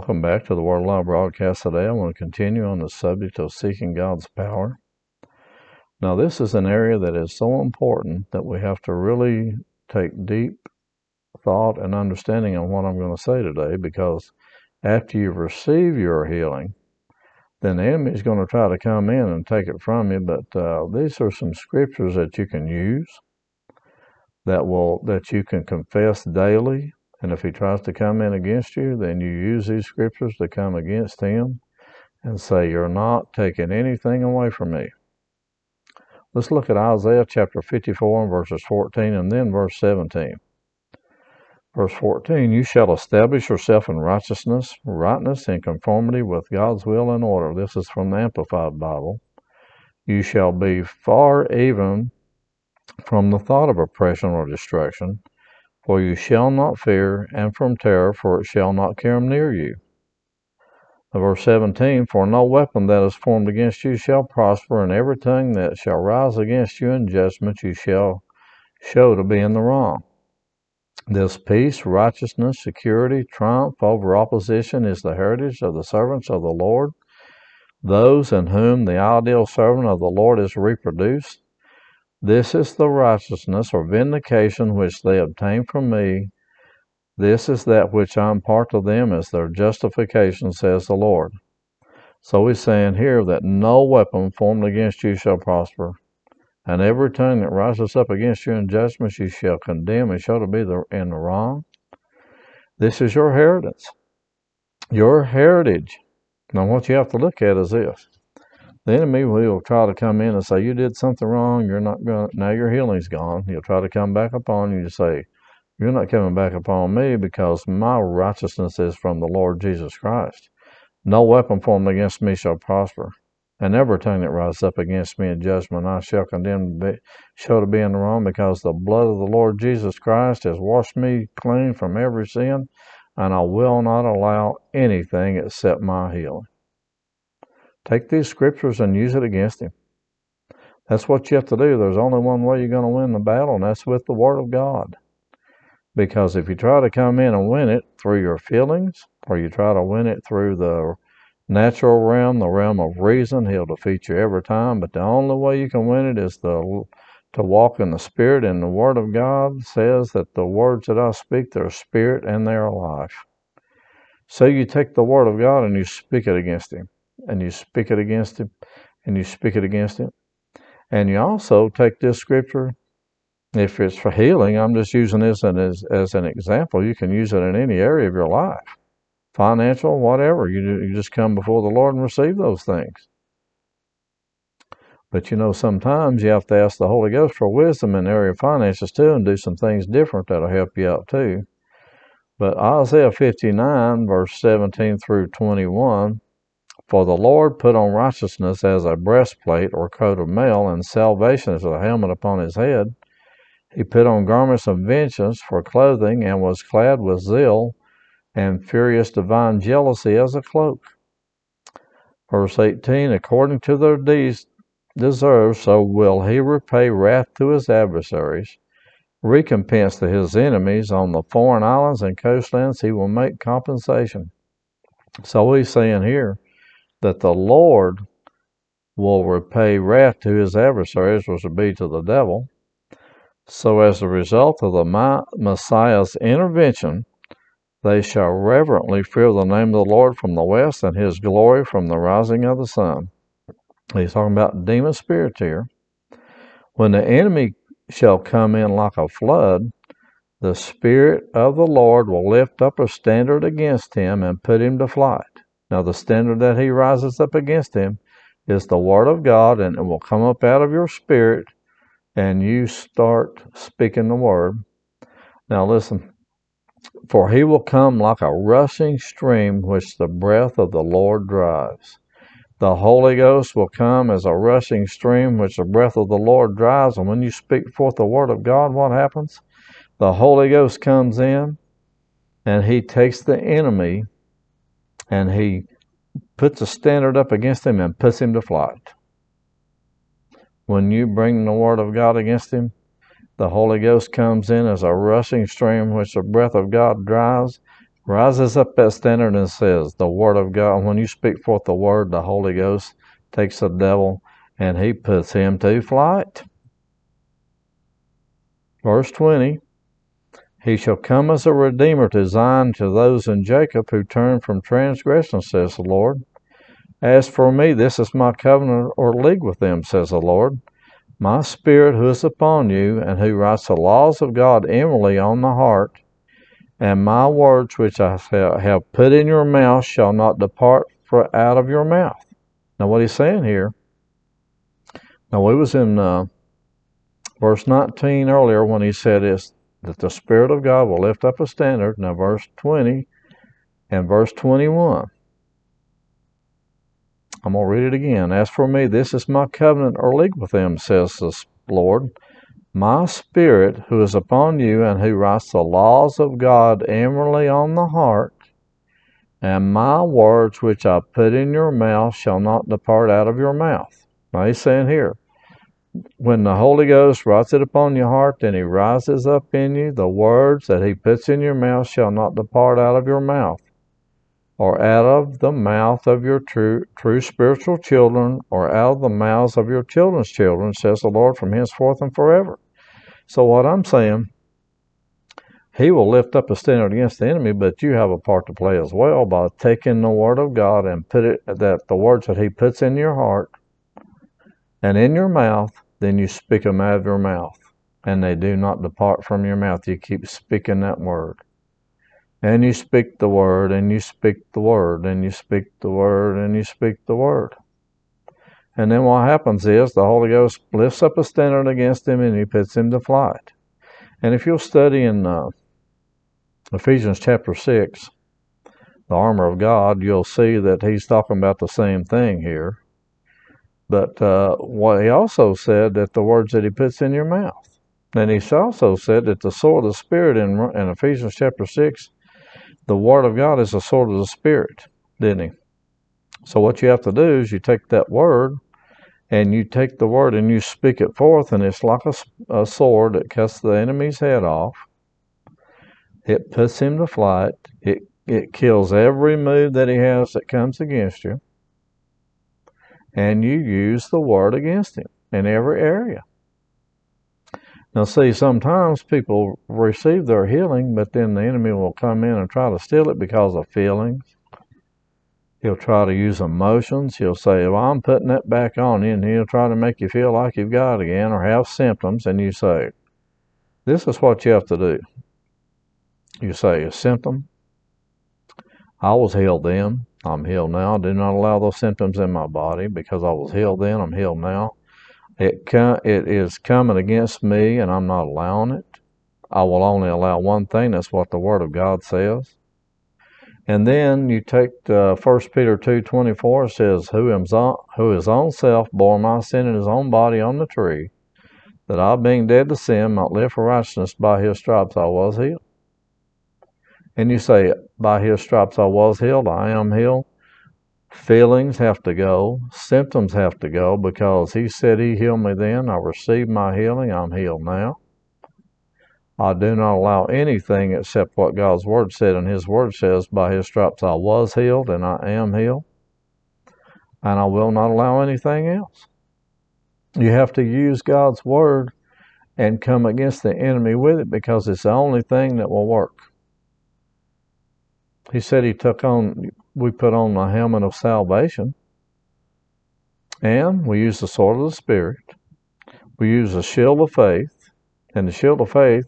Welcome back to the Word Alive broadcast today. I want to continue on the subject of seeking God's power. Now, this is an area that is so important that we have to really take deep thought and understanding on what I'm going to say today because after you receive your healing, then the enemy is going to try to come in and take it from you. But uh, these are some scriptures that you can use that will that you can confess daily and if he tries to come in against you, then you use these scriptures to come against him and say, You're not taking anything away from me. Let's look at Isaiah chapter 54 and verses 14 and then verse 17. Verse 14, You shall establish yourself in righteousness, rightness, and conformity with God's will and order. This is from the Amplified Bible. You shall be far even from the thought of oppression or destruction for you shall not fear, and from terror, for it shall not come near you. Verse 17 For no weapon that is formed against you shall prosper, and every tongue that shall rise against you in judgment you shall show to be in the wrong. This peace, righteousness, security, triumph over opposition is the heritage of the servants of the Lord, those in whom the ideal servant of the Lord is reproduced. This is the righteousness or vindication which they obtain from me. This is that which I impart to them as their justification, says the Lord. So he's saying here that no weapon formed against you shall prosper, and every tongue that rises up against you in judgment you shall condemn and to be in the wrong. This is your inheritance, your heritage. Now, what you have to look at is this the enemy will try to come in and say, You did something wrong, you're not going now your healing's gone. He'll try to come back upon you to say, You're not coming back upon me because my righteousness is from the Lord Jesus Christ. No weapon formed against me shall prosper. And every tongue that rises up against me in judgment I shall condemn to show to be in the wrong, because the blood of the Lord Jesus Christ has washed me clean from every sin, and I will not allow anything except my healing. Take these scriptures and use it against him. That's what you have to do. There's only one way you're going to win the battle, and that's with the Word of God. Because if you try to come in and win it through your feelings, or you try to win it through the natural realm, the realm of reason, he'll defeat you every time. But the only way you can win it is the, to walk in the Spirit. And the Word of God says that the words that I speak, they're spirit and they're life. So you take the Word of God and you speak it against him and you speak it against him, and you speak it against him. And you also take this scripture, if it's for healing, I'm just using this as, as an example. You can use it in any area of your life, financial, whatever. You, you just come before the Lord and receive those things. But you know, sometimes you have to ask the Holy Ghost for wisdom in the area of finances too and do some things different that'll help you out too. But Isaiah 59, verse 17 through 21, for the Lord put on righteousness as a breastplate or coat of mail, and salvation as a helmet upon his head. He put on garments of vengeance for clothing, and was clad with zeal and furious divine jealousy as a cloak. Verse 18 According to their deeds deserve, so will he repay wrath to his adversaries. Recompense to his enemies on the foreign islands and coastlands, he will make compensation. So he's saying here, that the Lord will repay wrath to his adversaries, which would be to the devil. So, as a result of the Messiah's intervention, they shall reverently fear the name of the Lord from the west and his glory from the rising of the sun. He's talking about demon spirits here. When the enemy shall come in like a flood, the Spirit of the Lord will lift up a standard against him and put him to flight. Now, the standard that he rises up against him is the Word of God, and it will come up out of your spirit, and you start speaking the Word. Now, listen, For he will come like a rushing stream which the breath of the Lord drives. The Holy Ghost will come as a rushing stream which the breath of the Lord drives. And when you speak forth the word of God, what happens? The Holy Ghost comes in and he takes the enemy and he puts a standard up against him and puts him to flight. When you bring the word of God against him, the Holy Ghost comes in as a rushing stream which the breath of God drives, rises up that standard and says, The Word of God, when you speak forth the Word, the Holy Ghost takes the devil and he puts him to flight. Verse 20 He shall come as a redeemer to Zion to those in Jacob who turn from transgression, says the Lord. As for me, this is my covenant or league with them, says the Lord. My Spirit who is upon you, and who writes the laws of God inwardly on the heart, and my words which I have put in your mouth shall not depart out of your mouth. Now, what he's saying here, now we was in uh, verse 19 earlier when he said is that the Spirit of God will lift up a standard. Now, verse 20 and verse 21. I'm going to read it again. As for me, this is my covenant or league with them, says the Lord. My spirit, who is upon you, and who writes the laws of God inwardly on the heart, and my words which I put in your mouth shall not depart out of your mouth. Now he's saying here, when the Holy Ghost writes it upon your heart, and he rises up in you, the words that he puts in your mouth shall not depart out of your mouth or out of the mouth of your true, true spiritual children, or out of the mouths of your children's children, says the Lord, from henceforth and forever. So, what I'm saying, He will lift up a standard against the enemy, but you have a part to play as well by taking the Word of God and put it that the words that He puts in your heart and in your mouth, then you speak them out of your mouth, and they do not depart from your mouth. You keep speaking that word and you speak the word, and you speak the word, and you speak the word, and you speak the word. And then what happens is the Holy Ghost lifts up a standard against him and he puts him to flight. And if you'll study in uh, Ephesians chapter 6, the armor of God, you'll see that he's talking about the same thing here. But uh, what he also said that the words that he puts in your mouth. And he also said that the sword of the Spirit in, in Ephesians chapter 6 the Word of God is the sword of the Spirit, didn't he? So what you have to do is you take that Word and you take the Word and you speak it forth, and it's like a, a sword that cuts the enemy's head off. It puts him to flight. It it kills every move that he has that comes against you. And you use the word against him in every area. Now, see, sometimes people receive their healing, but then the enemy will come in and try to steal it because of feelings. He'll try to use emotions. He'll say, Well, I'm putting that back on you, and he'll try to make you feel like you've got it again or have symptoms. And you say, This is what you have to do. You say, A symptom. I was healed then. I'm healed now. I do not allow those symptoms in my body because I was healed then. I'm healed now. It, it is coming against me, and I'm not allowing it. I will only allow one thing. That's what the Word of God says. And then you take uh, 1 Peter 2.24, says, who, who his own self bore my sin in his own body on the tree, that I, being dead to sin, might live for righteousness, by his stripes I was healed. And you say, by his stripes I was healed, I am healed. Feelings have to go. Symptoms have to go because He said He healed me then. I received my healing. I'm healed now. I do not allow anything except what God's Word said, and His Word says, By His stripes I was healed and I am healed. And I will not allow anything else. You have to use God's Word and come against the enemy with it because it's the only thing that will work. He said He took on we put on the helmet of salvation, and we use the sword of the Spirit. We use the shield of faith, and the shield of faith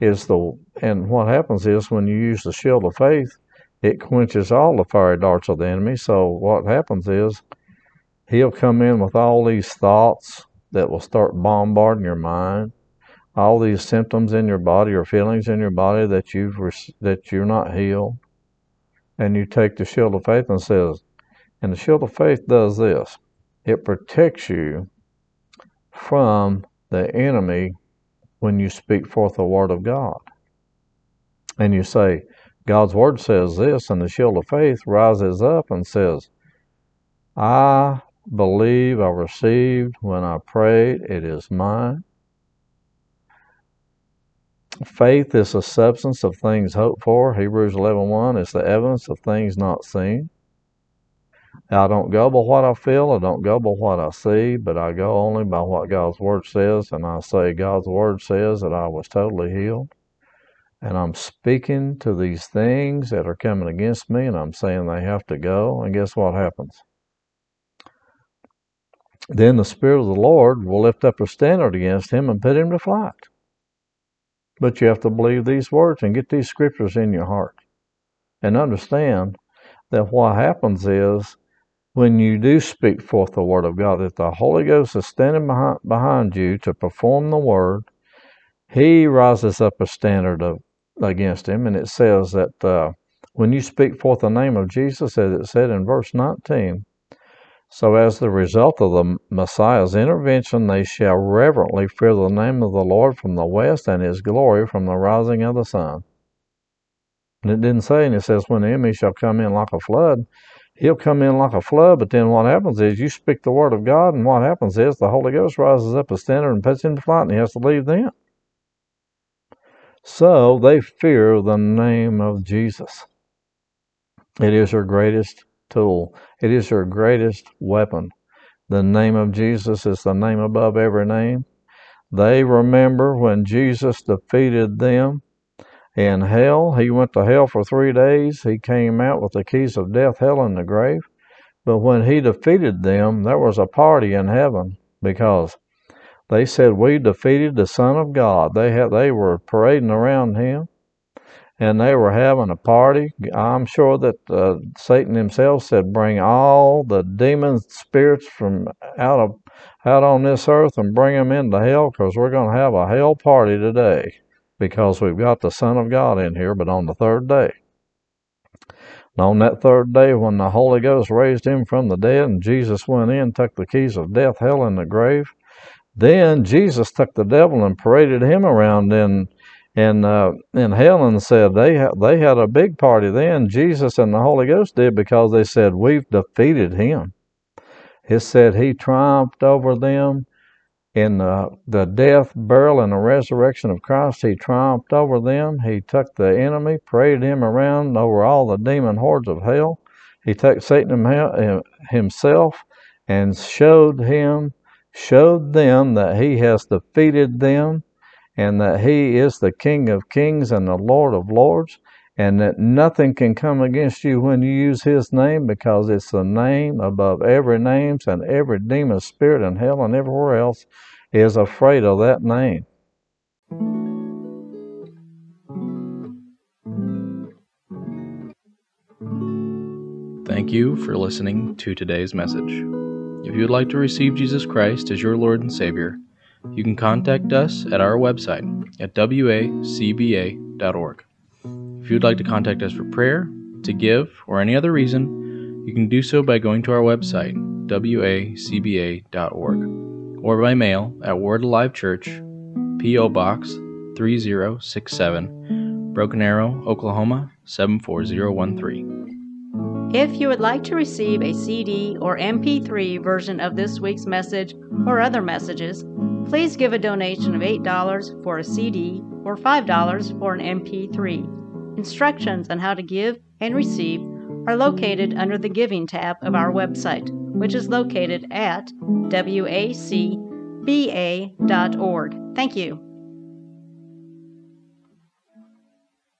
is the. And what happens is when you use the shield of faith, it quenches all the fiery darts of the enemy. So what happens is he'll come in with all these thoughts that will start bombarding your mind. all these symptoms in your body or feelings in your body that you've that you're not healed, and you take the shield of faith and says, and the shield of faith does this: it protects you from the enemy when you speak forth the word of God. And you say, God's word says this, and the shield of faith rises up and says, I believe I received when I prayed, it is mine. Faith is the substance of things hoped for. Hebrews 11.1 is the evidence of things not seen. I don't go by what I feel, I don't go by what I see, but I go only by what God's Word says, and I say God's Word says that I was totally healed. And I'm speaking to these things that are coming against me, and I'm saying they have to go, and guess what happens? Then the Spirit of the Lord will lift up a standard against him and put him to flight. But you have to believe these words and get these scriptures in your heart and understand that what happens is when you do speak forth the word of God, if the Holy Ghost is standing behind, behind you to perform the word, he rises up a standard of, against him. And it says that uh, when you speak forth the name of Jesus, as it said in verse 19, so as the result of the Messiah's intervention, they shall reverently fear the name of the Lord from the west and his glory from the rising of the sun. And it didn't say, and it says, when the enemy shall come in like a flood, he'll come in like a flood, but then what happens is you speak the word of God, and what happens is the Holy Ghost rises up a standard and puts him to flight, and he has to leave then. So they fear the name of Jesus. It is your greatest tool, it is your greatest weapon. The name of Jesus is the name above every name. They remember when Jesus defeated them in hell. He went to hell for three days. He came out with the keys of death, hell, and the grave. But when he defeated them, there was a party in heaven because they said, We defeated the Son of God. They had they were parading around him and they were having a party. I'm sure that uh, Satan himself said, "Bring all the demon spirits from out of out on this earth and bring them into hell, because we're going to have a hell party today." because we've got the Son of God in here, but on the third day. And on that third day, when the Holy Ghost raised him from the dead, and Jesus went in, took the keys of death, hell, and the grave, then Jesus took the devil and paraded him around in in uh, and said they ha- they had a big party then. Jesus and the Holy Ghost did because they said we've defeated him. It said he triumphed over them in the, the death, burial, and the resurrection of Christ, he triumphed over them. He took the enemy, paraded him around over all the demon hordes of hell. He took Satan himself and showed him, showed them that he has defeated them and that he is the King of kings and the Lord of lords and that nothing can come against you when you use his name because it's the name above every name and every demon spirit in hell and everywhere else is afraid of that name. Thank you for listening to today's message. If you would like to receive Jesus Christ as your Lord and Savior, you can contact us at our website at wacba.org. If you would like to contact us for prayer, to give, or any other reason, you can do so by going to our website, wacba.org, or by mail at Word Alive Church, P.O. Box 3067, Broken Arrow, Oklahoma 74013. If you would like to receive a CD or MP3 version of this week's message or other messages, please give a donation of $8 for a CD or $5 for an MP3. Instructions on how to give and receive are located under the Giving tab of our website, which is located at wacba.org. Thank you.